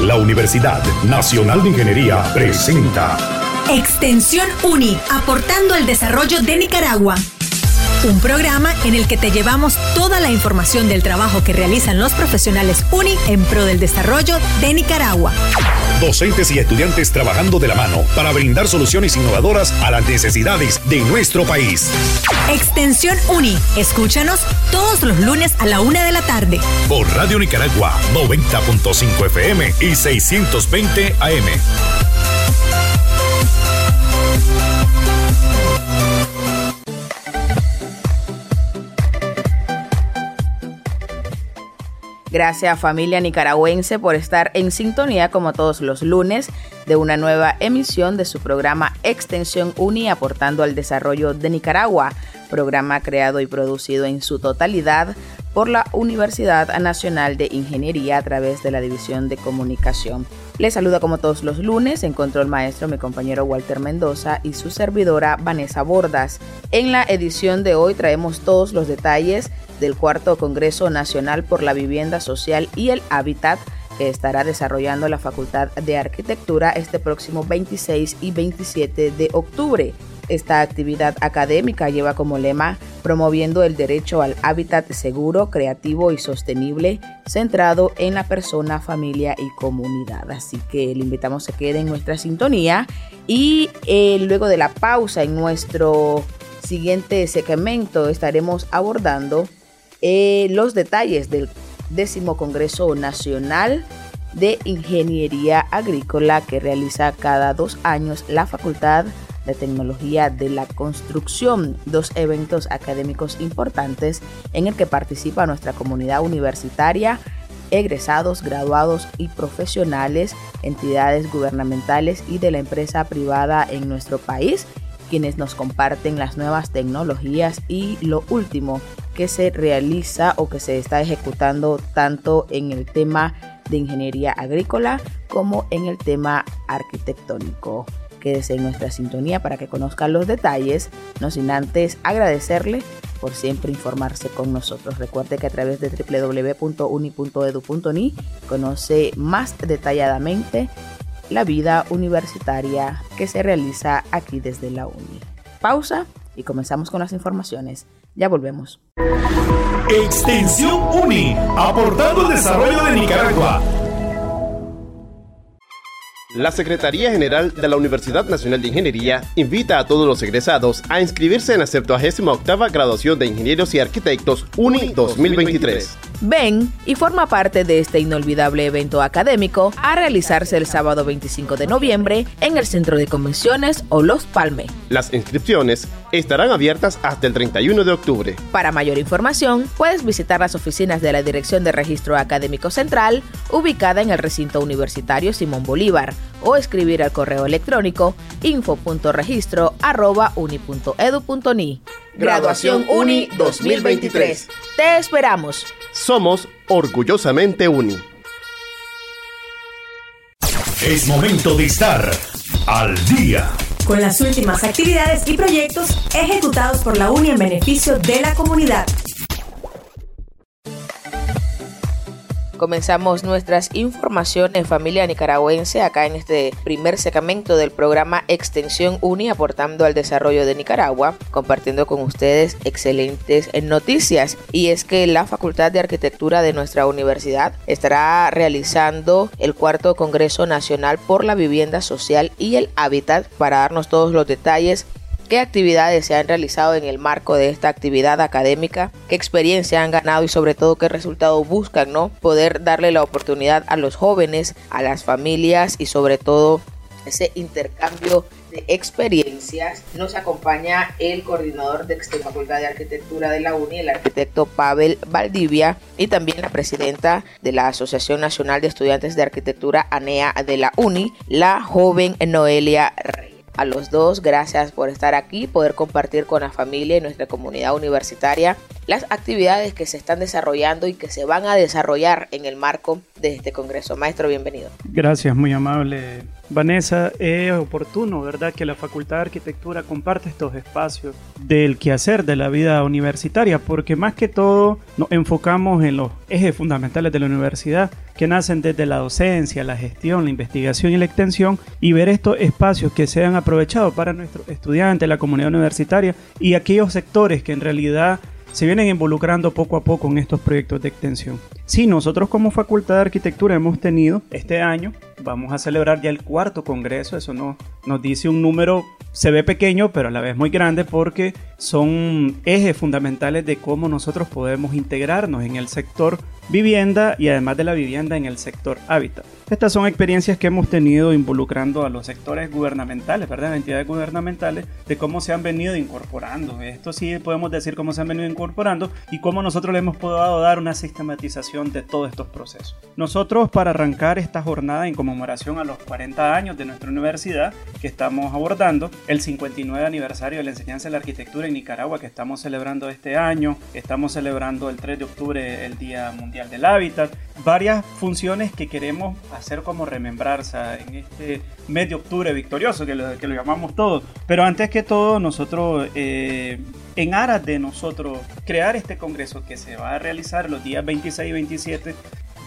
La Universidad Nacional de Ingeniería presenta Extensión UNI, aportando al desarrollo de Nicaragua. Un programa en el que te llevamos toda la información del trabajo que realizan los profesionales UNI en pro del desarrollo de Nicaragua. Docentes y estudiantes trabajando de la mano para brindar soluciones innovadoras a las necesidades de nuestro país. Extensión UNI. Escúchanos todos los lunes a la una de la tarde. Por Radio Nicaragua 90.5 FM y 620 AM. Gracias familia nicaragüense por estar en sintonía como todos los lunes de una nueva emisión de su programa Extensión Uni aportando al desarrollo de Nicaragua, programa creado y producido en su totalidad por la Universidad Nacional de Ingeniería a través de la División de Comunicación. Les saluda como todos los lunes en control maestro mi compañero Walter Mendoza y su servidora Vanessa Bordas. En la edición de hoy traemos todos los detalles del cuarto Congreso Nacional por la Vivienda Social y el Hábitat que estará desarrollando la Facultad de Arquitectura este próximo 26 y 27 de octubre. Esta actividad académica lleva como lema promoviendo el derecho al hábitat seguro, creativo y sostenible, centrado en la persona, familia y comunidad. Así que le invitamos a que quede en nuestra sintonía y eh, luego de la pausa en nuestro siguiente segmento estaremos abordando eh, los detalles del décimo Congreso Nacional de Ingeniería Agrícola que realiza cada dos años la Facultad de Tecnología de la Construcción, dos eventos académicos importantes en el que participa nuestra comunidad universitaria, egresados, graduados y profesionales, entidades gubernamentales y de la empresa privada en nuestro país quienes nos comparten las nuevas tecnologías y lo último que se realiza o que se está ejecutando tanto en el tema de ingeniería agrícola como en el tema arquitectónico. Quédese en nuestra sintonía para que conozcan los detalles, no sin antes agradecerle por siempre informarse con nosotros. Recuerde que a través de www.uni.edu.ni conoce más detalladamente la vida universitaria que se realiza aquí desde la UNI. Pausa y comenzamos con las informaciones. Ya volvemos. Extensión UNI, aportando el desarrollo de Nicaragua. La Secretaría General de la Universidad Nacional de Ingeniería invita a todos los egresados a inscribirse en la 78 graduación de Ingenieros y Arquitectos UNI 2023. Ven y forma parte de este inolvidable evento académico a realizarse el sábado 25 de noviembre en el Centro de Convenciones o Los Palme. Las inscripciones estarán abiertas hasta el 31 de octubre. Para mayor información, puedes visitar las oficinas de la Dirección de Registro Académico Central, ubicada en el recinto universitario Simón Bolívar, o escribir al correo electrónico info.registro.uni.edu.ni. Graduación Uni 2023. Te esperamos. Somos orgullosamente Uni. Es momento de estar al día. Con las últimas actividades y proyectos ejecutados por la UNI en beneficio de la comunidad. Comenzamos nuestras informaciones familia nicaragüense acá en este primer segmento del programa Extensión Uni aportando al desarrollo de Nicaragua, compartiendo con ustedes excelentes noticias. Y es que la Facultad de Arquitectura de nuestra universidad estará realizando el cuarto Congreso Nacional por la Vivienda Social y el Hábitat para darnos todos los detalles qué actividades se han realizado en el marco de esta actividad académica, qué experiencia han ganado y sobre todo qué resultado buscan, ¿no? Poder darle la oportunidad a los jóvenes, a las familias y sobre todo ese intercambio de experiencias. Nos acompaña el coordinador de Facultad de Arquitectura de la UNI, el arquitecto Pavel Valdivia, y también la presidenta de la Asociación Nacional de Estudiantes de Arquitectura ANEA de la UNI, la joven Noelia Rey a los dos. Gracias por estar aquí, poder compartir con la familia y nuestra comunidad universitaria las actividades que se están desarrollando y que se van a desarrollar en el marco de este Congreso. Maestro, bienvenido. Gracias, muy amable Vanessa, es oportuno, ¿verdad?, que la Facultad de Arquitectura comparte estos espacios del quehacer de la vida universitaria, porque más que todo nos enfocamos en los ejes fundamentales de la universidad, que nacen desde la docencia, la gestión, la investigación y la extensión, y ver estos espacios que sean aprovechados para nuestros estudiantes, la comunidad universitaria y aquellos sectores que en realidad se vienen involucrando poco a poco en estos proyectos de extensión. Sí, nosotros como Facultad de Arquitectura hemos tenido este año, vamos a celebrar ya el cuarto congreso, eso no, nos dice un número, se ve pequeño, pero a la vez muy grande porque son ejes fundamentales de cómo nosotros podemos integrarnos en el sector vivienda y además de la vivienda en el sector hábitat. Estas son experiencias que hemos tenido involucrando a los sectores gubernamentales, ¿verdad? Entidades gubernamentales, de cómo se han venido incorporando. Esto sí podemos decir cómo se han venido incorporando y cómo nosotros le hemos podido dar una sistematización de todos estos procesos. Nosotros para arrancar esta jornada en conmemoración a los 40 años de nuestra universidad que estamos abordando, el 59 aniversario de la enseñanza de la arquitectura en Nicaragua que estamos celebrando este año, estamos celebrando el 3 de octubre el Día Mundial del Hábitat, varias funciones que queremos hacer como remembranza en este mes de octubre victorioso, que lo, que lo llamamos todo. Pero antes que todo, nosotros, eh, en aras de nosotros crear este congreso que se va a realizar los días 26 y 27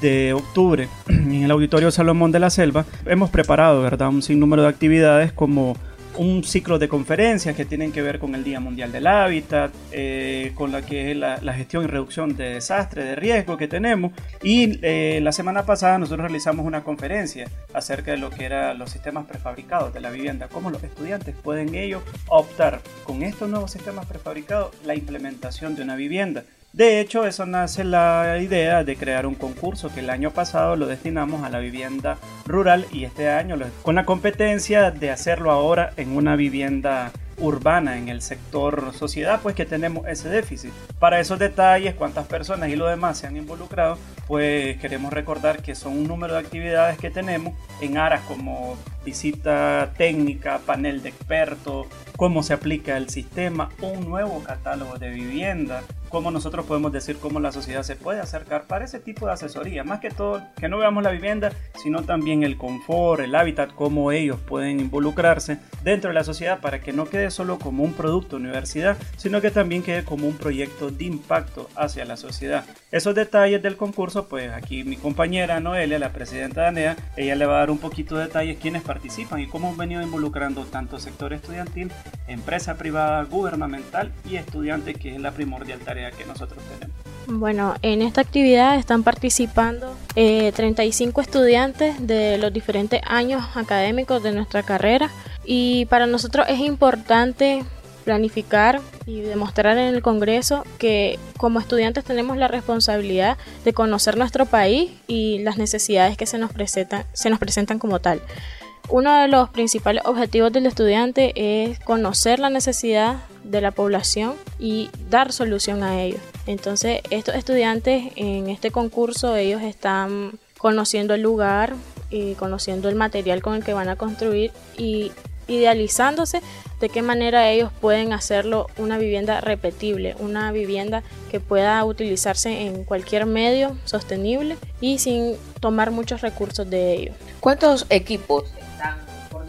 de octubre en el Auditorio Salomón de la Selva, hemos preparado, ¿verdad?, un sinnúmero de actividades como un ciclo de conferencias que tienen que ver con el Día Mundial del Hábitat, eh, con la que la, gestión y reducción de desastre, de riesgo que tenemos. Y eh, la semana pasada nosotros realizamos una conferencia acerca de lo que eran los sistemas prefabricados de la vivienda, cómo los estudiantes pueden ellos optar con estos nuevos sistemas prefabricados la implementación de una vivienda. De hecho, eso nace la idea de crear un concurso que el año pasado lo destinamos a la vivienda rural y este año con la competencia de hacerlo ahora en una vivienda urbana en el sector sociedad, pues que tenemos ese déficit. Para esos detalles, cuántas personas y lo demás se han involucrado, pues queremos recordar que son un número de actividades que tenemos en aras como visita técnica, panel de expertos, cómo se aplica el sistema, un nuevo catálogo de vivienda, cómo nosotros podemos decir cómo la sociedad se puede acercar para ese tipo de asesoría. Más que todo, que no veamos la vivienda, sino también el confort, el hábitat, cómo ellos pueden involucrarse dentro de la sociedad para que no quede solo como un producto universidad, sino que también quede como un proyecto de impacto hacia la sociedad. Esos detalles del concurso, pues aquí mi compañera Noelia, la presidenta de ANEA, ella le va a dar un poquito de detalles quiénes participan y cómo han venido involucrando tanto sector estudiantil, empresa privada, gubernamental y estudiantes, que es la primordial tarea que nosotros tenemos. Bueno, en esta actividad están participando 35 eh, estudiantes de los diferentes años académicos de nuestra carrera y para nosotros es importante planificar y demostrar en el Congreso que como estudiantes tenemos la responsabilidad de conocer nuestro país y las necesidades que se nos presentan, se nos presentan como tal. Uno de los principales objetivos del estudiante es conocer la necesidad de la población y dar solución a ellos. Entonces, estos estudiantes en este concurso, ellos están conociendo el lugar, y conociendo el material con el que van a construir y idealizándose de qué manera ellos pueden hacerlo una vivienda repetible, una vivienda que pueda utilizarse en cualquier medio sostenible y sin tomar muchos recursos de ellos. ¿Cuántos equipos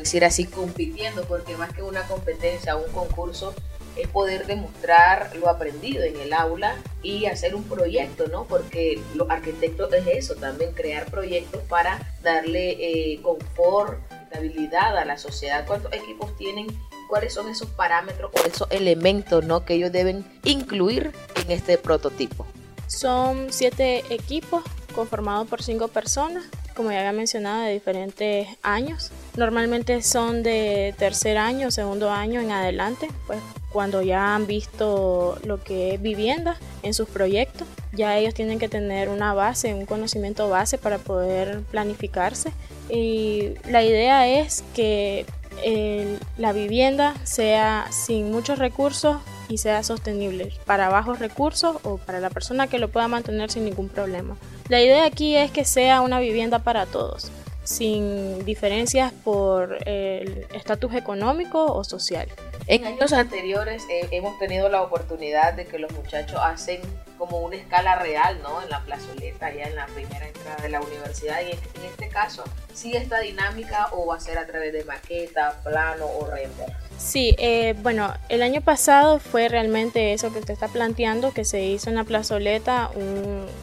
decir así, compitiendo? Porque más que una competencia, un concurso, es poder demostrar lo aprendido en el aula y hacer un proyecto, ¿no? Porque los arquitectos es eso, también crear proyectos para darle eh, confort, estabilidad a la sociedad. ¿Cuántos equipos tienen? ¿Cuáles son esos parámetros o esos elementos, ¿no? Que ellos deben incluir en este prototipo. Son siete equipos conformados por cinco personas como ya había mencionado, de diferentes años. Normalmente son de tercer año, segundo año en adelante, pues cuando ya han visto lo que es vivienda en sus proyectos, ya ellos tienen que tener una base, un conocimiento base para poder planificarse. Y la idea es que la vivienda sea sin muchos recursos y sea sostenible para bajos recursos o para la persona que lo pueda mantener sin ningún problema. La idea aquí es que sea una vivienda para todos sin diferencias por el estatus económico o social. En años anteriores eh, hemos tenido la oportunidad de que los muchachos hacen como una escala real, ¿no? En la plazoleta, ya en la primera entrada de la universidad. Y en este caso, ¿sigue esta dinámica o va a ser a través de maqueta, plano o render? Sí, eh, bueno, el año pasado fue realmente eso que usted está planteando, que se hizo en la plazoleta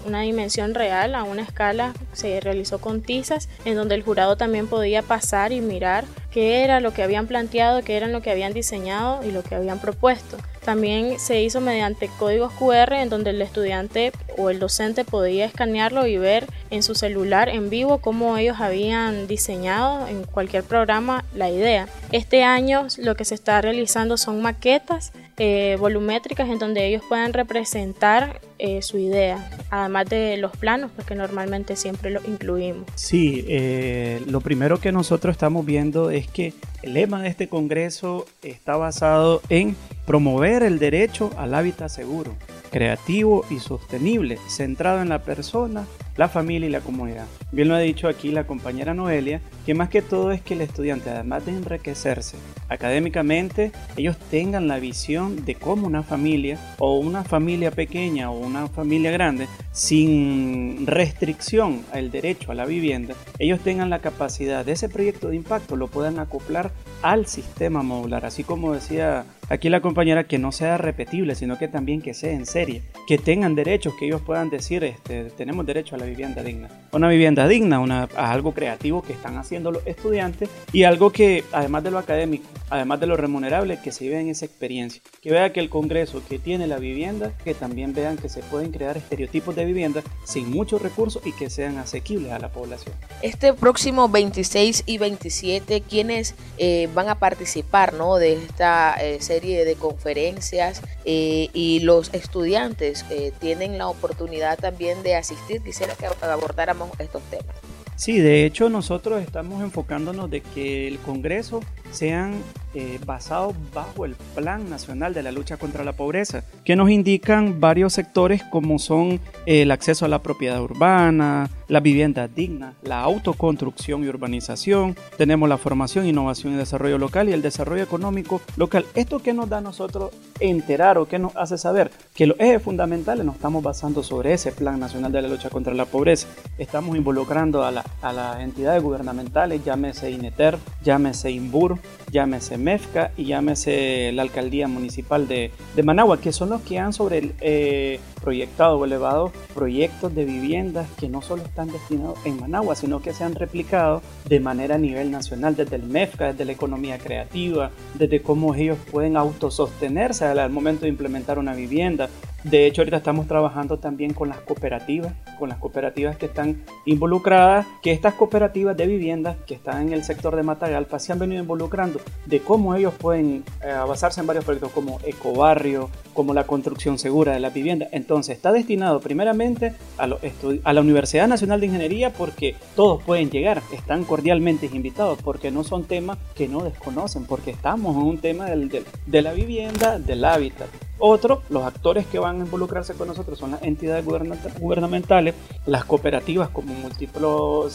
una dimensión real, a una escala, se realizó con tizas, en donde el jurado también podía pasar y mirar qué era lo que habían planteado, qué era lo que habían diseñado y lo que habían propuesto. También se hizo mediante códigos QR en donde el estudiante o el docente podía escanearlo y ver en su celular en vivo cómo ellos habían diseñado en cualquier programa la idea. Este año lo que se está realizando son maquetas eh, volumétricas en donde ellos puedan representar eh, su idea, además de los planos, porque normalmente siempre lo incluimos. Sí, eh, lo primero que nosotros estamos viendo es que el lema de este Congreso está basado en promover el derecho al hábitat seguro, creativo y sostenible, centrado en la persona, la familia y la comunidad. Bien lo ha dicho aquí la compañera Noelia, que más que todo es que el estudiante, además de enriquecerse académicamente, ellos tengan la visión de cómo una familia o una familia pequeña o una familia grande, sin restricción al derecho a la vivienda, ellos tengan la capacidad de ese proyecto de impacto, lo puedan acoplar al sistema modular, así como decía aquí la compañera, que no sea repetible, sino que también que sea en serie, que tengan derechos, que ellos puedan decir, este, tenemos derecho a la vivienda digna. Una vivienda digna, algo creativo que están haciendo los estudiantes y algo que, además de lo académico, además de lo remunerable, que se vea en esa experiencia. Que vea que el Congreso que tiene la vivienda, que también vean que se pueden crear estereotipos de vivienda sin muchos recursos y que sean asequibles a la población. Este próximo 26 y 27, ¿quiénes eh, van a participar ¿no? de esta eh, serie? de conferencias eh, y los estudiantes eh, tienen la oportunidad también de asistir. Quisiera que abordáramos estos temas. Sí, de hecho nosotros estamos enfocándonos de que el Congreso sean eh, basados bajo el Plan Nacional de la Lucha contra la Pobreza, que nos indican varios sectores como son el acceso a la propiedad urbana, la vivienda digna, la autoconstrucción y urbanización, tenemos la formación, innovación y desarrollo local y el desarrollo económico local. ¿Esto que nos da a nosotros enterar o qué nos hace saber? Que los ejes fundamentales nos estamos basando sobre ese Plan Nacional de la Lucha contra la Pobreza. Estamos involucrando a, a las entidades gubernamentales, llámese INETER, llámese INBUR, llámese MEFCA y llámese la Alcaldía Municipal de, Managua, que son los que han sobre eh, proyectado o elevado proyectos de viviendas que no solo están destinados en Managua, sino que se han replicado de manera a nivel nacional desde el MEFCA, desde la economía creativa, desde cómo ellos pueden autosostenerse al momento de implementar una vivienda, de hecho, ahorita estamos trabajando también con las cooperativas, con las cooperativas que están involucradas, que estas cooperativas de viviendas que están en el sector de Matagalpa se han venido involucrando de cómo ellos pueden eh, basarse en varios proyectos como ecobarrio, como la construcción segura de la vivienda. Entonces, está destinado primeramente a, la Universidad Nacional de Ingeniería porque todos pueden llegar, están cordialmente invitados porque no son temas que no desconocen, porque estamos en un tema de la vivienda, del hábitat. Otro, los actores que van a involucrarse con nosotros son las entidades gubernamentales, las cooperativas como Múltiplo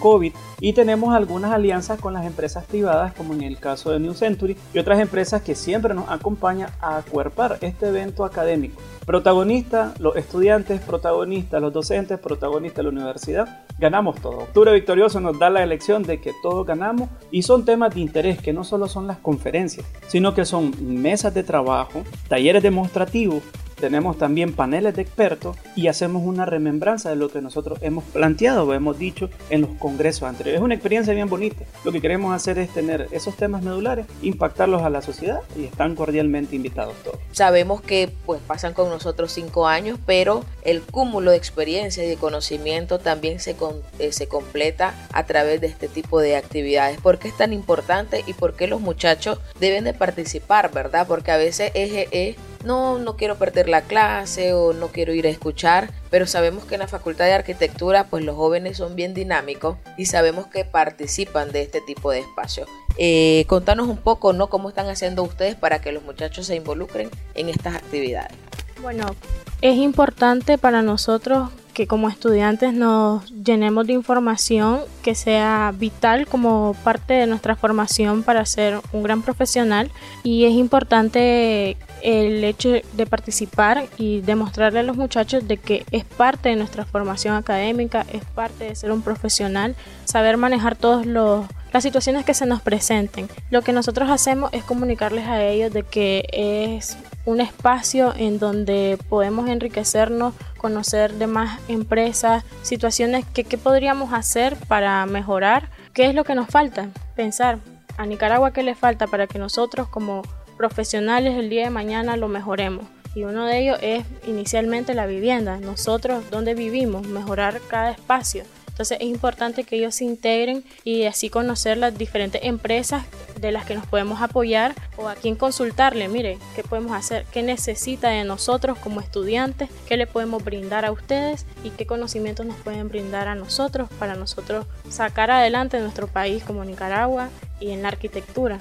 COVID y tenemos algunas alianzas con las empresas privadas como en el caso de New Century y otras empresas que siempre nos acompañan a acuerpar este evento académico. Protagonista, los estudiantes, protagonistas, los docentes, protagonistas, la universidad. Ganamos todo. Octubre Victorioso nos da la elección de que todos ganamos y son temas de interés que no solo son las conferencias, sino que son mesas de trabajo, talleres demostrativos, tenemos también paneles de expertos y hacemos una remembranza de lo que nosotros hemos planteado o hemos dicho en los congresos anteriores. Es una experiencia bien bonita. Lo que queremos hacer es tener esos temas medulares, impactarlos a la sociedad y están cordialmente invitados todos. Sabemos que pues pasan con nosotros cinco años, pero el cúmulo de experiencia y de conocimiento también se, eh, se completa a través de este tipo de actividades. ¿Por qué es tan importante y por qué los muchachos deben de participar, verdad? Porque a veces es no, no quiero perder la clase o no quiero ir a escuchar, pero sabemos que en la Facultad de Arquitectura pues los jóvenes son bien dinámicos y sabemos que participan de este tipo de espacios. Eh, contanos un poco, ¿no? ¿Cómo están haciendo ustedes para que los muchachos se involucren en estas actividades? Bueno, es importante para nosotros que como estudiantes nos llenemos de información que sea vital como parte de nuestra formación para ser un gran profesional y es importante el hecho de participar y demostrarle a los muchachos de que es parte de nuestra formación académica, es parte de ser un profesional, saber manejar todas las situaciones que se nos presenten. Lo que nosotros hacemos es comunicarles a ellos de que es un espacio en donde podemos enriquecernos, conocer de más empresas, situaciones que podríamos hacer para mejorar, qué es lo que nos falta, pensar a Nicaragua qué le falta para que nosotros como profesionales el día de mañana lo mejoremos. Y uno de ellos es inicialmente la vivienda. Nosotros, donde vivimos, mejorar cada espacio. Entonces es importante que ellos se integren y así conocer las diferentes empresas de las que nos podemos apoyar o a quién consultarle, mire, qué podemos hacer, qué necesita de nosotros como estudiantes, qué le podemos brindar a ustedes y qué conocimientos nos pueden brindar a nosotros para nosotros sacar adelante nuestro país como Nicaragua y en la arquitectura.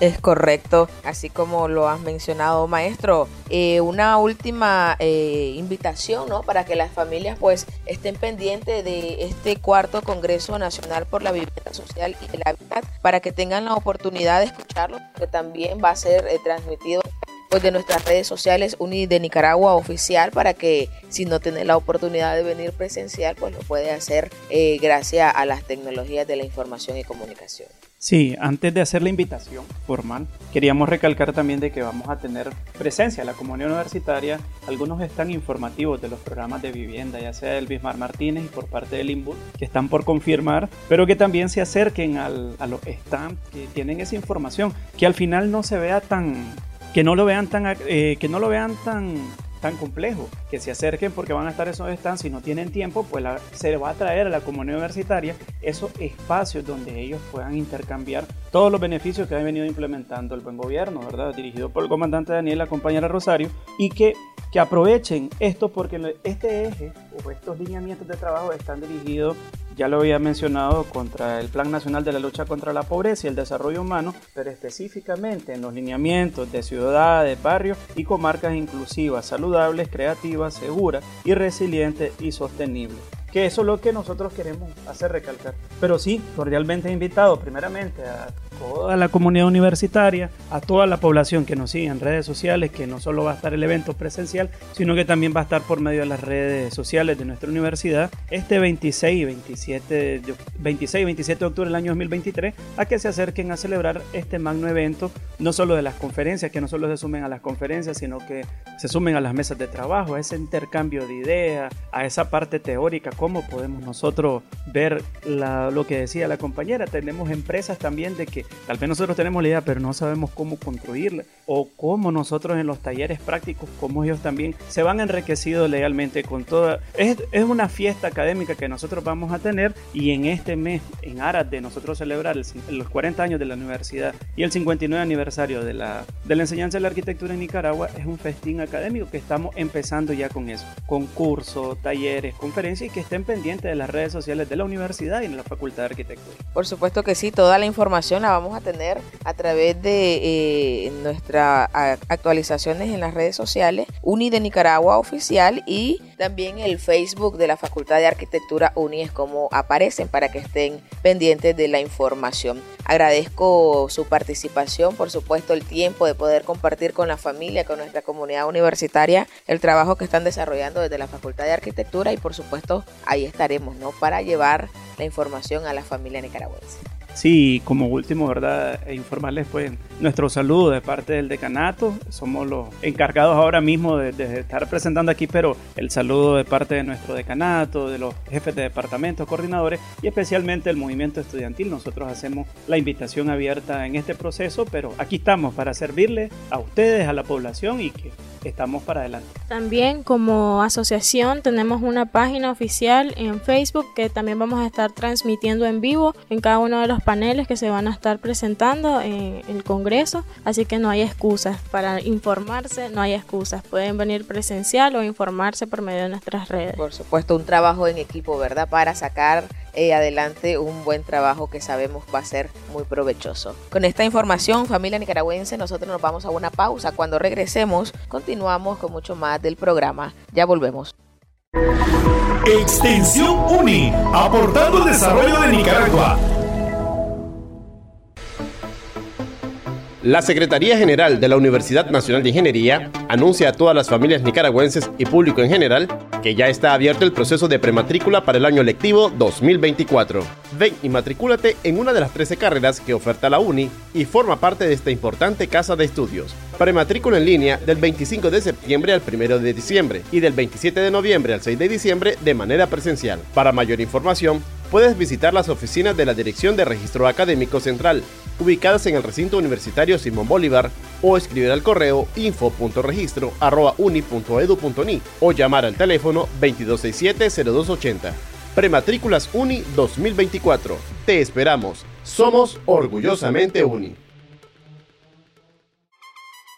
Es, correcto, así como lo has mencionado, maestro. Eh, una última eh, invitación, ¿no? Para que las familias, pues, estén pendientes de este cuarto Congreso Nacional por la Vivienda Social y el Hábitat, para que tengan la oportunidad de escucharlo, que también va a ser eh, transmitido pues de nuestras redes sociales Uni de Nicaragua oficial para que si no tiene la oportunidad de venir presencial pues lo puede hacer gracias a las tecnologías de la información y comunicación. Sí, antes de hacer la invitación formal, queríamos recalcar también de que vamos a tener presencia en la comunidad universitaria. Algunos están informativos de los programas de vivienda, ya sea del Bismar Martínez y por parte del INBUT, que están por confirmar, pero que también se acerquen al, a los stands que tienen esa información, que al final no se vea tan, que no lo vean tan, eh, que no lo vean tan tan complejo, que se acerquen porque van a estar esos stands, si no tienen tiempo, pues se va a traer a la comunidad universitaria esos espacios donde ellos puedan intercambiar todos los beneficios que ha venido implementando el buen gobierno, ¿verdad? Dirigido por el comandante Daniel, la compañera Rosario, y que, que aprovechen esto porque este eje o estos lineamientos de trabajo están dirigidos ya lo había mencionado contra el Plan Nacional de la Lucha contra la Pobreza y el Desarrollo Humano, pero específicamente en los lineamientos de ciudades, barrios y comarcas inclusivas, saludables, creativas, seguras y resilientes y sostenibles que eso es lo que nosotros queremos hacer recalcar. Pero sí, cordialmente invitado primeramente a toda la comunidad universitaria, a toda la población que nos sigue en redes sociales, que no solo va a estar el evento presencial, sino que también va a estar por medio de las redes sociales de nuestra universidad este 26 y 27, 26 27 de octubre del año 2023, a que se acerquen a celebrar este magno evento, no solo de las conferencias, que no solo se sumen a las conferencias, sino que se sumen a las mesas de trabajo, a ese intercambio de ideas, a esa parte teórica, cómo podemos nosotros ver lo que decía la compañera. Tenemos empresas también de que Tal vez nosotros tenemos la idea, pero no sabemos cómo construirla o cómo nosotros en los talleres prácticos, como ellos también se van enriquecidos legalmente con toda... Es, es una fiesta académica que nosotros vamos a tener y en este mes, en aras de nosotros celebrar los 40 años de la universidad y el 59 aniversario de la, de la enseñanza de la arquitectura en Nicaragua, es un festín académico que estamos empezando ya con eso. Concursos, talleres, conferencias y que estén pendientes de las redes sociales de la universidad y de la Facultad de Arquitectura. Por supuesto que sí, toda la información vamos a tener a través de eh, nuestras actualizaciones en las redes sociales, Uni de Nicaragua Oficial y también el Facebook de la Facultad de Arquitectura Uni es como aparecen para que estén pendientes de la información. Agradezco su participación, por supuesto el tiempo de poder compartir con la familia, con nuestra comunidad universitaria, el trabajo que están desarrollando desde la Facultad de Arquitectura y por supuesto ahí estaremos, ¿no? Para llevar la información a la familia nicaragüense. Sí, como último, ¿verdad? E informarles pues nuestro saludo de parte del decanato. Somos los encargados ahora mismo de, estar presentando aquí, pero el saludo de parte de nuestro decanato, de los jefes de departamentos, coordinadores y especialmente el movimiento estudiantil. Nosotros hacemos la invitación abierta en este proceso, pero aquí estamos para servirle a ustedes, a la población y que estamos para adelante. También como asociación tenemos una página oficial en Facebook que también vamos a estar transmitiendo en vivo en cada uno de los paneles que se van a estar presentando en el Congreso, así que no hay excusas para informarse, no hay excusas, pueden venir presencial o informarse por medio de nuestras redes. Por supuesto, un trabajo en equipo, ¿verdad? Para sacar eh, adelante un buen trabajo que sabemos va a ser muy provechoso. Con esta información, familia nicaragüense, nosotros nos vamos a una pausa. Cuando regresemos, continuamos con mucho más del programa. Ya volvemos. Extensión UNI, aportando el desarrollo de Nicaragua. La Secretaría General de la Universidad Nacional de Ingeniería anuncia a todas las familias nicaragüenses y público en general que ya está abierto el proceso de prematrícula para el año lectivo 2024. Ven y matricúlate en una de las 13 carreras que oferta la UNI y forma parte de esta importante casa de estudios. Prematrícula en línea del 25 de septiembre al 1 de diciembre y del 27 de noviembre al 6 de diciembre de manera presencial. Para mayor información, puedes visitar las oficinas de la Dirección de Registro Académico Central, ubicadas en el recinto universitario Simón Bolívar, o escribir al correo info.registro.uni.edu.ni o llamar al teléfono 2267-0280. Prematrículas Uni 2024. Te esperamos. Somos orgullosamente Uni.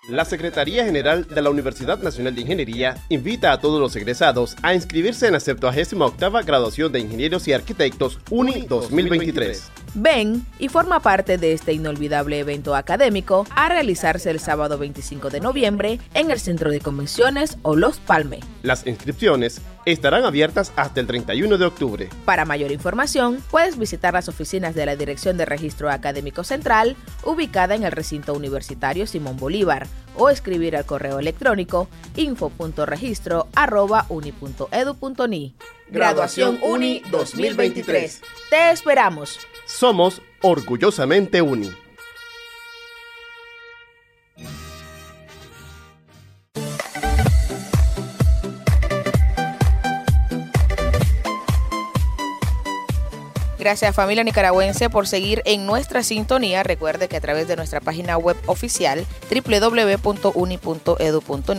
La Secretaría General de la Universidad Nacional de Ingeniería invita a todos los egresados a inscribirse en la 78 graduación de Ingenieros y Arquitectos UNI 2023. Ven y forma parte de este inolvidable evento académico a realizarse el sábado 25 de noviembre en el Centro de Convenciones o Los Palme. Las inscripciones estarán abiertas hasta el 31 de octubre. Para mayor información, puedes visitar las oficinas de la Dirección de Registro Académico Central, ubicada en el recinto universitario Simón Bolívar, o escribir al correo electrónico info.registro.uni.edu.ni. Graduación Uni 2023. Te esperamos. Somos orgullosamente Uni. Gracias familia nicaragüense por seguir en nuestra sintonía. Recuerde que a través de nuestra página web oficial www.uni.edu.ni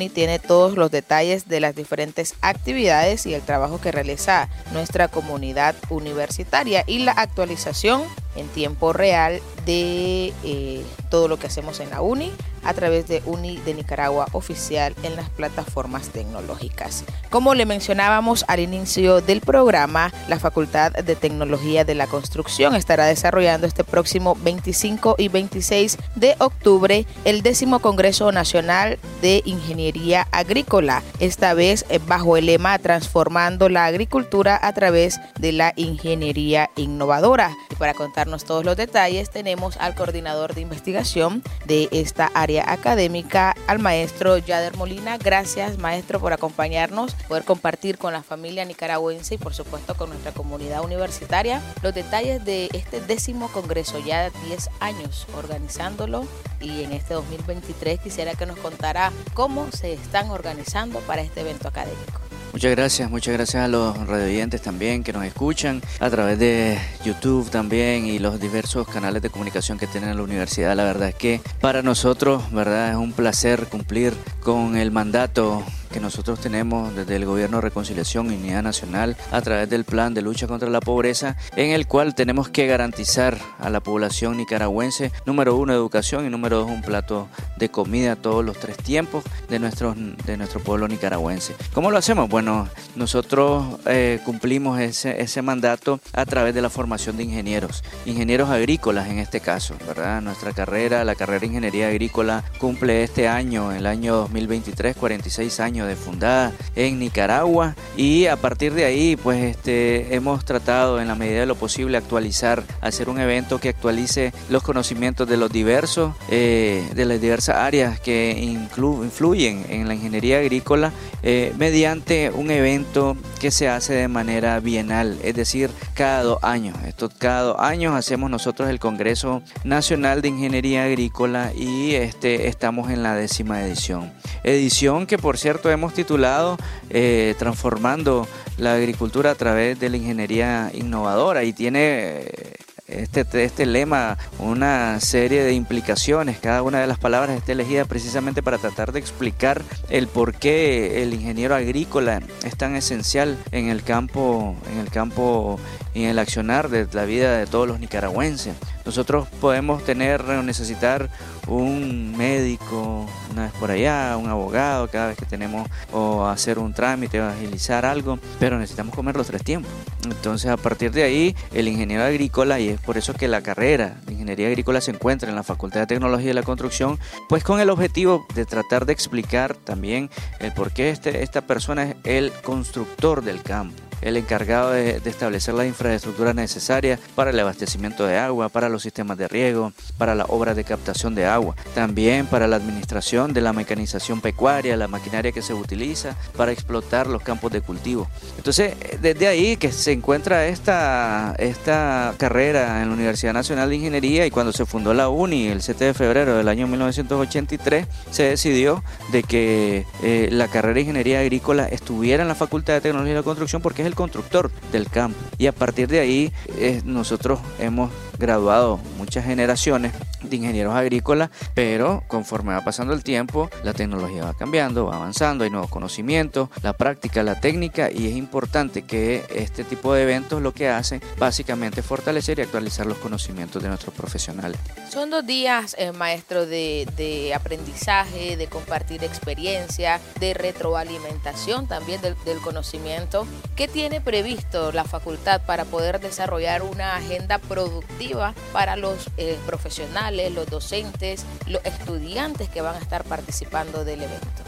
tiene todos los detalles de las diferentes actividades y el trabajo que realiza nuestra comunidad universitaria y la actualización en tiempo real de eh, todo lo que hacemos en la uni a través de Uni de Nicaragua oficial en las plataformas tecnológicas. Como le mencionábamos al inicio del programa, la Facultad de Tecnología de la Construcción estará desarrollando este próximo 25 y 26 de octubre el décimo Congreso Nacional de Ingeniería Agrícola, esta vez bajo el lema Transformando la Agricultura a través de la Ingeniería Innovadora. Para contarnos todos los detalles tenemos al coordinador de investigación de esta área académica, al maestro Yader Molina. Gracias, maestro, por acompañarnos, poder compartir con la familia nicaragüense y, por supuesto, con nuestra comunidad universitaria los detalles de este décimo congreso, ya 10 años organizándolo. Y en este 2023 quisiera que nos contara cómo se están organizando para este evento académico. Muchas gracias, muchas gracias a los radioyentes también que nos escuchan a través de YouTube también y los diversos canales de comunicación que tiene la universidad. La verdad es que para nosotros, verdad, es un placer cumplir con el mandato que nosotros tenemos desde el Gobierno de Reconciliación y Unidad Nacional a través del Plan de Lucha contra la Pobreza, en el cual tenemos que garantizar a la población nicaragüense, número uno, educación y número dos, un plato de comida todos los tres tiempos de, nuestro de nuestro pueblo nicaragüense. ¿Cómo lo hacemos? Bueno, nosotros eh, cumplimos ese, ese mandato a través de la formación de ingenieros, ingenieros agrícolas en este caso, ¿verdad? Nuestra carrera, la carrera de Ingeniería Agrícola, cumple este año, el año 2023, 46 años de fundada en Nicaragua y a partir de ahí pues este, hemos tratado en la medida de lo posible actualizar, hacer un evento que actualice los conocimientos de los diversos, eh, de las diversas áreas que influyen en la ingeniería agrícola eh, mediante un evento que se hace de manera bienal, es decir, cada dos años. Esto, cada dos años hacemos nosotros el Congreso Nacional de Ingeniería Agrícola y este, estamos en la décima edición. Edición que por cierto hemos titulado eh, Transformando la agricultura a través de la ingeniería innovadora y tiene eh, este, este lema una serie de implicaciones. Cada una de las palabras está elegida precisamente para tratar de explicar el por qué el ingeniero agrícola es tan esencial en el campo, en el campo en el accionar de la vida de todos los nicaragüenses. Nosotros podemos tener o necesitar un médico una vez por allá, un abogado cada vez que tenemos o hacer un trámite o agilizar algo, pero necesitamos comer los tres tiempos. Entonces a partir de ahí el ingeniero agrícola, y es por eso que la carrera de ingeniería agrícola se encuentra en la Facultad de Tecnología de la Construcción, pues con el objetivo de tratar de explicar también el por qué este, esta persona es el constructor del campo el encargado de, establecer las infraestructuras necesarias para el abastecimiento de agua, para los sistemas de riego, para las obras de captación de agua, también para la administración de la mecanización pecuaria, la maquinaria que se utiliza para explotar los campos de cultivo. Entonces, desde ahí que se encuentra esta, esta carrera en la Universidad Nacional de Ingeniería y cuando se fundó la UNI el 7 de febrero del año 1983, se decidió de que eh, la carrera de Ingeniería Agrícola estuviera en la Facultad de Tecnología y la Construcción porque es el constructor del campo. Y a partir de ahí eh, nosotros hemos graduado muchas generaciones de ingenieros agrícolas, pero conforme va pasando el tiempo, la tecnología va cambiando, va avanzando, hay nuevos conocimientos, la práctica, la técnica, y es importante que este tipo de eventos lo que hacen básicamente fortalecer y actualizar los conocimientos de nuestros profesionales. Son dos días, eh, maestro, de, de, aprendizaje, de compartir experiencia, de retroalimentación también del, del conocimiento. ¿Qué tiene previsto la facultad para poder desarrollar una agenda productiva para los eh, profesionales, los docentes, los estudiantes que van a estar participando del evento?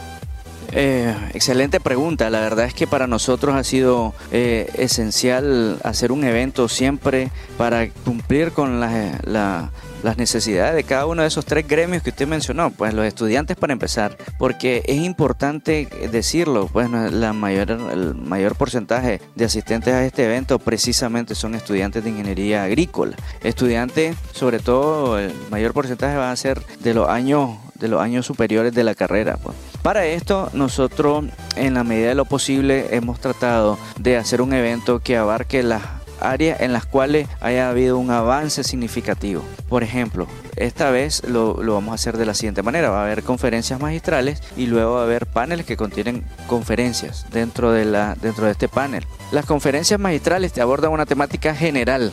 Eh, excelente pregunta. La verdad es que para nosotros ha sido eh, esencial hacer un evento siempre para cumplir con la, las necesidades de cada uno de esos tres gremios que usted mencionó, pues los estudiantes para empezar, porque es importante decirlo, pues la mayor, el mayor porcentaje de asistentes a este evento precisamente son estudiantes de ingeniería agrícola, estudiantes, sobre todo el mayor porcentaje va a ser de los años de los años superiores de la carrera. Pues. Para esto nosotros en la medida de lo posible hemos tratado de hacer un evento que abarque las áreas en las cuales haya habido un avance significativo. Por ejemplo, esta vez lo, vamos a hacer de la siguiente manera. Va a haber conferencias magistrales y luego va a haber paneles que contienen conferencias dentro de, la, dentro de este panel. Las conferencias magistrales te abordan una temática general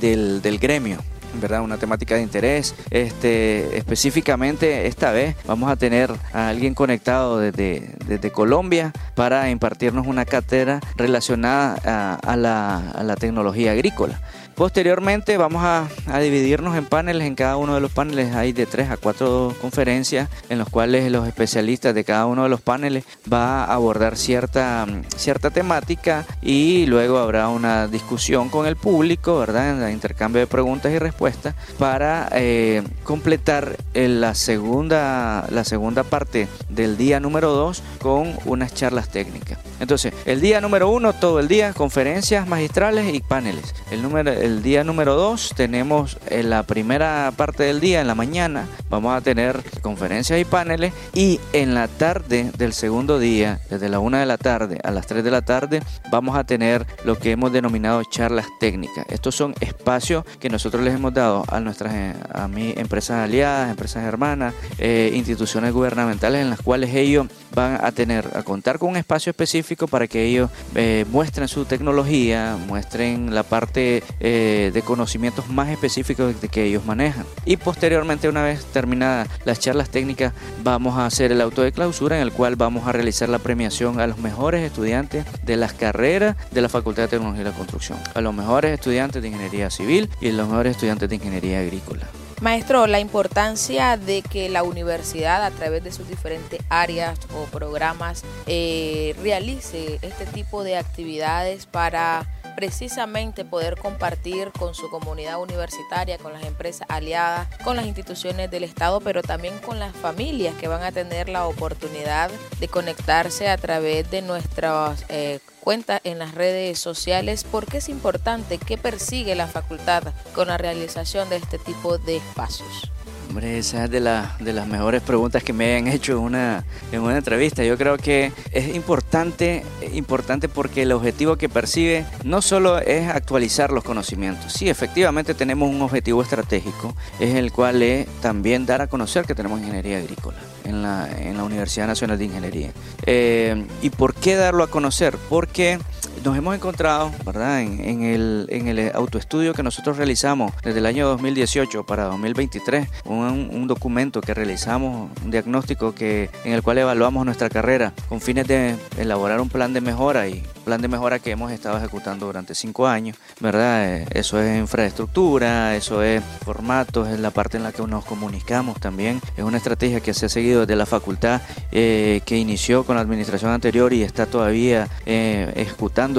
del, del gremio ¿verdad? Una temática de interés. Este, específicamente esta vez vamos a tener a alguien conectado desde, desde Colombia para impartirnos una cátedra relacionada a, la, a la tecnología agrícola. Posteriormente vamos a, dividirnos en paneles. En cada uno de los paneles hay de tres a cuatro conferencias en los cuales los especialistas de cada uno de los paneles va a abordar cierta, cierta temática y luego habrá una discusión con el público, ¿verdad? En intercambio de preguntas y respuestas para eh, completar la segunda, la segunda parte del día número dos con unas charlas técnicas. Entonces, el día número uno, todo el día, conferencias magistrales y paneles. El, número, el día número dos, tenemos en la primera parte del día, en la mañana, vamos a tener conferencias y paneles. Y en la tarde del segundo día, desde la una de la tarde a las 3 de la tarde, vamos a tener lo que hemos denominado charlas técnicas. Estos son espacios que nosotros les hemos dado a nuestras a mi, empresas aliadas, empresas hermanas, eh, instituciones gubernamentales en las cuales ellos van a tener, a contar con un espacio específico para que ellos eh, muestren su tecnología, muestren la parte eh, de conocimientos más específicos de que ellos manejan. Y posteriormente, una vez terminadas las charlas técnicas, vamos a hacer el auto de clausura en el cual vamos a realizar la premiación a los mejores estudiantes de las carreras de la Facultad de Tecnología y la Construcción, a los mejores estudiantes de Ingeniería Civil y a los mejores estudiantes de Ingeniería Agrícola. Maestro, la importancia de que la universidad a través de sus diferentes áreas o programas eh, realice este tipo de actividades para precisamente poder compartir con su comunidad universitaria, con las empresas aliadas, con las instituciones del Estado, pero también con las familias que van a tener la oportunidad de conectarse a través de nuestras eh, cuentas en las redes sociales. ¿Por qué es importante? ¿Qué persigue la facultad con la realización de este tipo de espacios? Hombre, esa es de, de las mejores preguntas que me han hecho en una, en una entrevista. Yo creo que es importante, importante porque el objetivo que percibe no solo es actualizar los conocimientos. Sí, efectivamente tenemos un objetivo estratégico, es el cual es también dar a conocer que tenemos ingeniería agrícola en la, en la Universidad Nacional de Ingeniería. Eh, ¿Y por qué darlo a conocer? Porque nos hemos encontrado, ¿verdad? En, el, autoestudio que nosotros realizamos desde el año 2018 para 2023, un, un, documento que realizamos, un diagnóstico que, en el cual evaluamos nuestra carrera con fines de elaborar un plan de mejora y plan de mejora que hemos estado ejecutando durante cinco años, ¿verdad? Eh, eso es infraestructura, eso es formatos, es la parte en la que nos comunicamos también, es una estrategia que se ha seguido desde la facultad, eh, que inició con la administración anterior y está todavía eh, ejecutando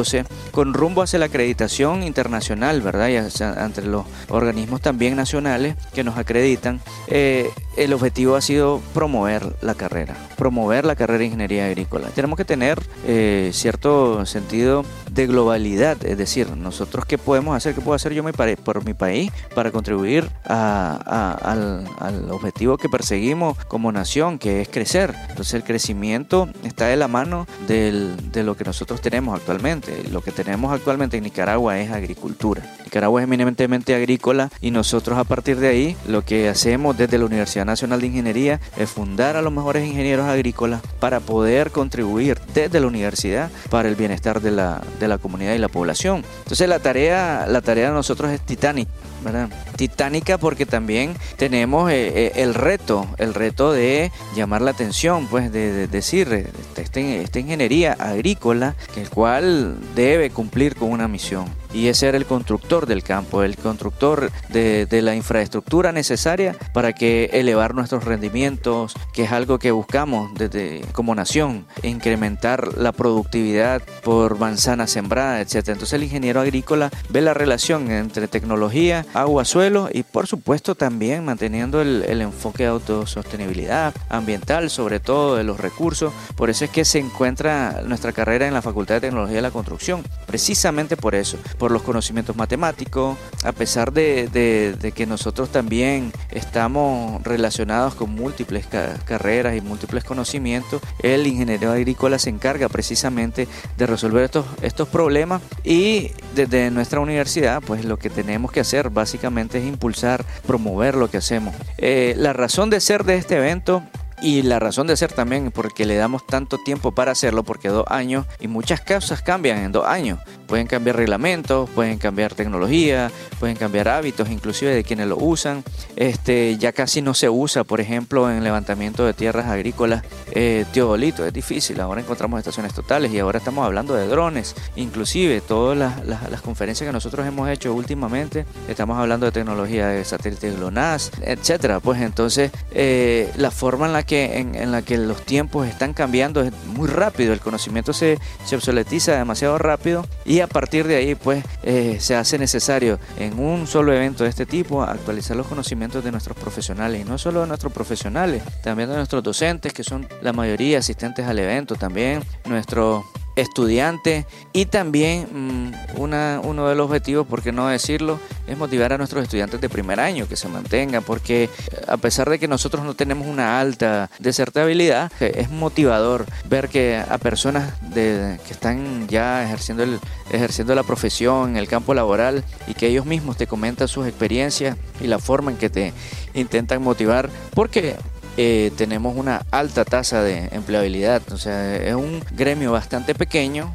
con rumbo hacia la acreditación internacional, ¿verdad? Y entre los organismos también nacionales que nos acreditan. Eh, el objetivo ha sido promover la carrera, promover la carrera de ingeniería agrícola. Tenemos que tener eh, cierto sentido de globalidad, es decir, nosotros qué podemos hacer, qué puedo hacer yo por mi país para contribuir al, objetivo que perseguimos como nación, que es crecer. Entonces el crecimiento está de la mano de lo que nosotros tenemos actualmente. Lo que tenemos actualmente en Nicaragua es agricultura. Nicaragua es eminentemente agrícola y nosotros a partir de ahí lo que hacemos desde la Universidad Nacional de Ingeniería es fundar a los mejores ingenieros agrícolas para poder contribuir desde la universidad para el bienestar de la, de la comunidad y la población. Entonces la tarea, la tarea de nosotros es titánica. ¿verdad? Titánica porque también tenemos eh, eh, el reto, el reto de llamar la atención, pues de, decir, eh, este, esta ingeniería agrícola, el cual debe cumplir con una misión y es ser el constructor del campo, el constructor de, la infraestructura necesaria para que elevar nuestros rendimientos, que es algo que buscamos desde como nación, incrementar la productividad por manzana sembrada, etc. Entonces el ingeniero agrícola ve la relación entre tecnología, agua, suelo y por supuesto también manteniendo el, el enfoque de autosostenibilidad ambiental, sobre todo de los recursos. Por eso es que se encuentra nuestra carrera en la Facultad de Tecnología de la Construcción, precisamente por eso por los conocimientos matemáticos, a pesar de, que nosotros también estamos relacionados con múltiples carreras y múltiples conocimientos, el ingeniero agrícola se encarga precisamente de resolver estos, estos problemas y desde nuestra universidad pues lo que tenemos que hacer básicamente es impulsar, promover lo que hacemos. Eh, la razón de ser de este evento y la razón de ser también porque le damos tanto tiempo para hacerlo, porque dos años y muchas cosas cambian en dos años. Pueden cambiar reglamentos, pueden cambiar tecnología, pueden cambiar hábitos, inclusive de quienes lo usan. Este, ya casi no se usa, por ejemplo, en levantamiento de tierras agrícolas, eh, teodolito, es difícil. Ahora encontramos estaciones totales y ahora estamos hablando de drones. Inclusive todas las, conferencias que nosotros hemos hecho últimamente, estamos hablando de tecnología de satélite GLONASS, etcétera. Pues entonces, eh, la forma en la que en, la que los tiempos están cambiando es muy rápido, el conocimiento se, se obsoletiza demasiado rápido y a partir de ahí pues eh, se hace necesario en un solo evento de este tipo actualizar los conocimientos de nuestros profesionales y no solo de nuestros profesionales, también de nuestros docentes que son la mayoría asistentes al evento, también nuestros estudiantes y también mm, una, uno de los objetivos, por qué no decirlo, es motivar a nuestros estudiantes de primer año que se mantengan, porque eh, a pesar de que nosotros no tenemos una alta desertabilidad, eh, es motivador ver que a personas que están ya ejerciendo, el, ejerciendo la profesión en el campo laboral y que ellos mismos te comentan sus experiencias y la forma en que te intentan motivar, porque eh, tenemos una alta tasa de empleabilidad. O sea, es un gremio bastante pequeño.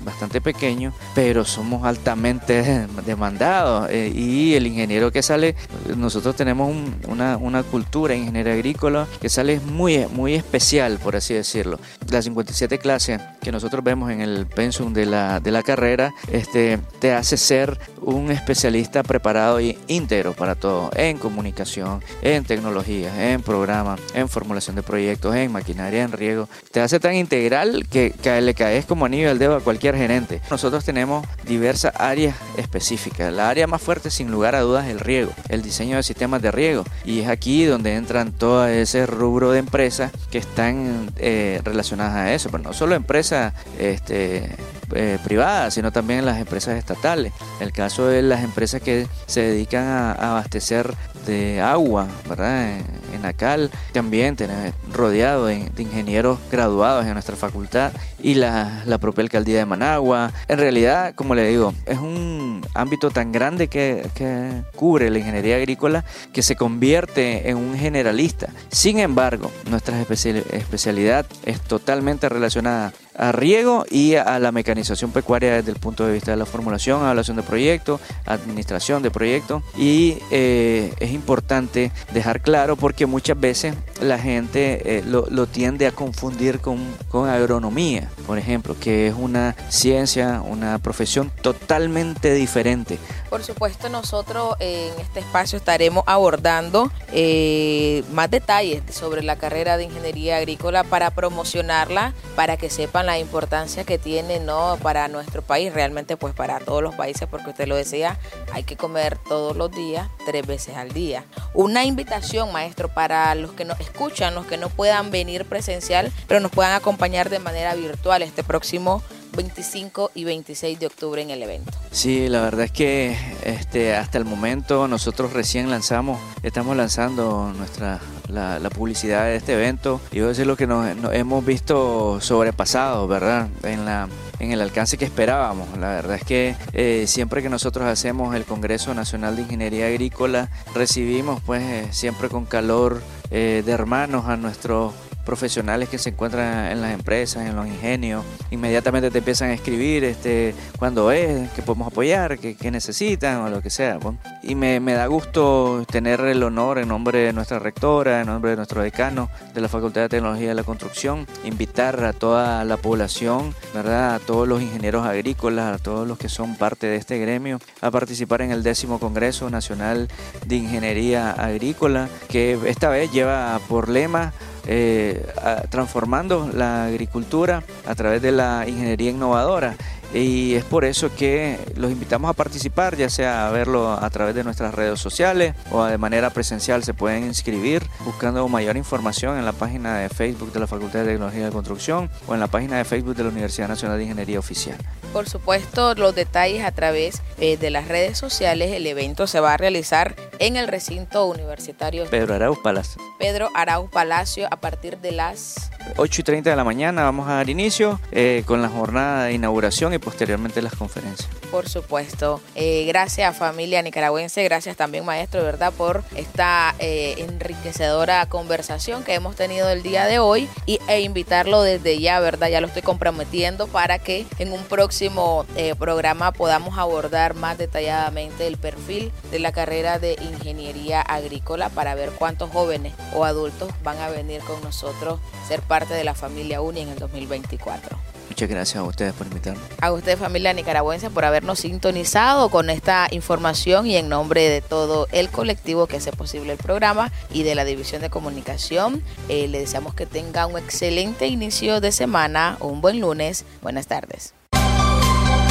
Bastante pequeño, pero somos altamente demandados. Eh, y el ingeniero que sale, nosotros tenemos una, una, cultura ingeniero agrícola que sale muy, muy especial, por así decirlo. Las 57 clases que nosotros vemos en el pensum de la, de la carrera, este, te hace ser un especialista preparado y íntegro para todo, en comunicación, en tecnología, en programas en formulación de proyectos, en maquinaria, en riego. Te hace tan integral que, le caes como anillo al dedo a cualquier gerente. Nosotros tenemos diversas áreas específicas. La área más fuerte, sin lugar a dudas, es el riego, el diseño de sistemas de riego. Y es aquí donde entran todo ese rubro de empresas que están eh, relacionadas a eso. Pero no solo empresas este, eh, privadas, sino también las empresas estatales. El caso de las empresas que se dedican a, abastecer de agua, ¿verdad? En, ACAL también tenemos rodeado de, ingenieros graduados en nuestra facultad y la, la, propia alcaldía de Managua. En realidad, como le digo, es un ámbito tan grande que, que cubre la ingeniería agrícola que se convierte en un generalista. Sin embargo, nuestra especialidad es totalmente relacionada a riego y a la mecanización pecuaria desde el punto de vista de la formulación, evaluación de proyectos, administración de proyectos y eh, es importante dejar claro porque muchas veces la gente eh, lo, tiende a confundir con, con agronomía, por ejemplo, que es una ciencia, una profesión totalmente diferente. Por supuesto, nosotros en este espacio estaremos abordando eh, más detalles sobre la carrera de ingeniería agrícola para promocionarla, para que sepan la importancia que tiene no para nuestro país, realmente pues para todos los países, porque usted lo decía, hay que comer todos los días, tres veces al día. Una invitación, maestro, para los que nos escuchan, los que no puedan venir presencial, pero nos puedan acompañar de manera virtual este próximo 25 y 26 de octubre en el evento. Sí, la verdad es que este, hasta el momento nosotros recién lanzamos, estamos lanzando nuestra la, publicidad de este evento y eso es lo que nos, hemos visto sobrepasado, ¿verdad? En la en el alcance que esperábamos. La verdad es que eh, siempre que nosotros hacemos el Congreso Nacional de Ingeniería Agrícola, recibimos pues eh, siempre con calor eh, de hermanos a nuestros profesionales que se encuentran en las empresas, en los ingenios, inmediatamente te empiezan a escribir este, cuándo es, qué podemos apoyar, qué, necesitan o lo que sea. Y me, da gusto tener el honor en nombre de nuestra rectora, en nombre de nuestro decano de la Facultad de Tecnología de la Construcción, invitar a toda la población, ¿verdad? a todos los ingenieros agrícolas, a todos los que son parte de este gremio, a participar en el décimo Congreso Nacional de Ingeniería Agrícola, que esta vez lleva por lema eh, transformando la agricultura a través de la ingeniería innovadora y es por eso que los invitamos a participar, ya sea a verlo a través de nuestras redes sociales o de manera presencial se pueden inscribir buscando mayor información en la página de Facebook de la Facultad de Tecnología de Construcción o en la página de Facebook de la Universidad Nacional de Ingeniería Oficial. Por supuesto, los detalles a través eh, de las redes sociales. El evento se va a realizar en el recinto universitario Pedro Arauz Palacio. Pedro Arauz Palacio a partir de las 8 y 30 de la mañana. Vamos a dar inicio eh, con la jornada de inauguración posteriormente las conferencias. Por supuesto. Eh, gracias familia nicaragüense, gracias también maestro, ¿verdad? Por esta eh, enriquecedora conversación que hemos tenido el día de hoy y, e invitarlo desde ya, ¿verdad? Ya lo estoy comprometiendo para que en un próximo eh, programa podamos abordar más detalladamente el perfil de la carrera de ingeniería agrícola para ver cuántos jóvenes o adultos van a venir con nosotros ser parte de la familia UNI en el 2024. Muchas gracias a ustedes por invitarme. A usted, familia nicaragüense, por habernos sintonizado con esta información y en nombre de todo el colectivo que hace posible el programa y de la División de Comunicación, eh, le deseamos que tenga un excelente inicio de semana, un buen lunes. Buenas tardes.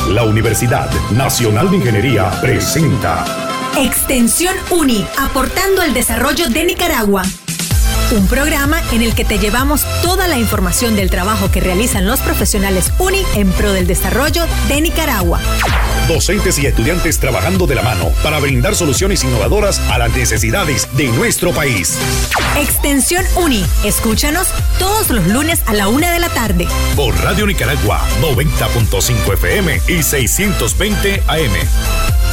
La Universidad Nacional de Ingeniería presenta Extensión UNI, aportando al desarrollo de Nicaragua. Un programa en el que te llevamos toda la información del trabajo que realizan los profesionales UNI en pro del desarrollo de Nicaragua. Docentes y estudiantes trabajando de la mano para brindar soluciones innovadoras a las necesidades de nuestro país. Extensión UNI. Escúchanos todos los lunes a la una de la tarde. Por Radio Nicaragua 90.5 FM y 620 AM.